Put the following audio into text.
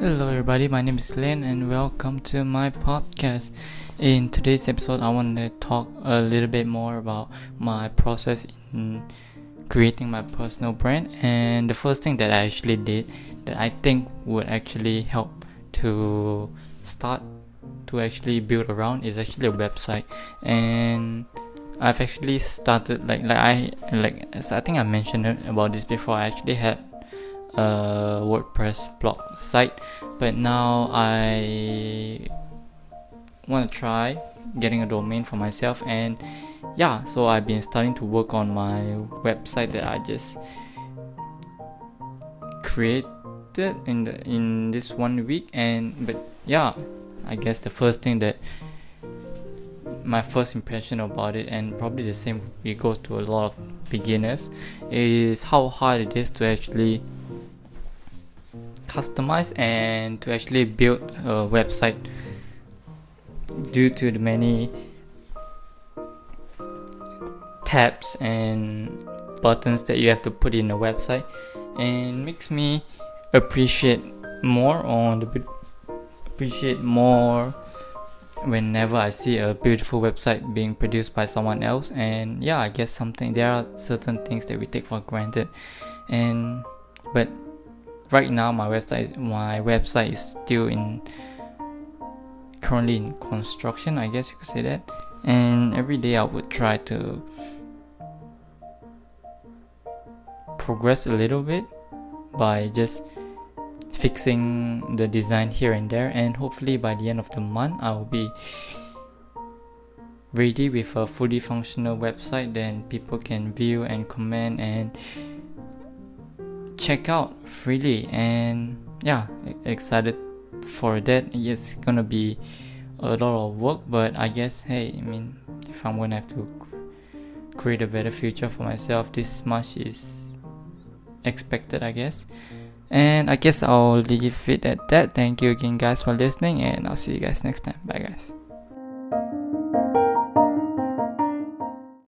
Hello, everybody. My name is Glenn, and welcome to my podcast. In today's episode, I want to talk a little bit more about my process in creating my personal brand. And the first thing that I actually did that I think would actually help to start to actually build around is actually a website. And I've actually started like like I like I think I mentioned about this before. I actually had a WordPress blog site, but now I want to try getting a domain for myself and yeah so i've been starting to work on my website that i just created in the in this one week and but yeah i guess the first thing that my first impression about it and probably the same it goes to a lot of beginners is how hard it is to actually customize and to actually build a website due to the many tabs and buttons that you have to put in a website. And makes me appreciate more on the appreciate more whenever I see a beautiful website being produced by someone else. And yeah I guess something there are certain things that we take for granted. And but right now my website my website is still in currently in construction i guess you could say that. And every day i would try to progress a little bit by just fixing the design here and there. And hopefully by the end of the month i will be ready with a fully functional website. Then people can view and comment and check out freely and yeah excited for that. It's gonna be a lot of work but i guess hey i mean if i'm gonna have to create a better future for myself this much is expected i guess. And i guess i'll leave it at that. Thank you again guys for listening and i'll see you guys next time. Bye guys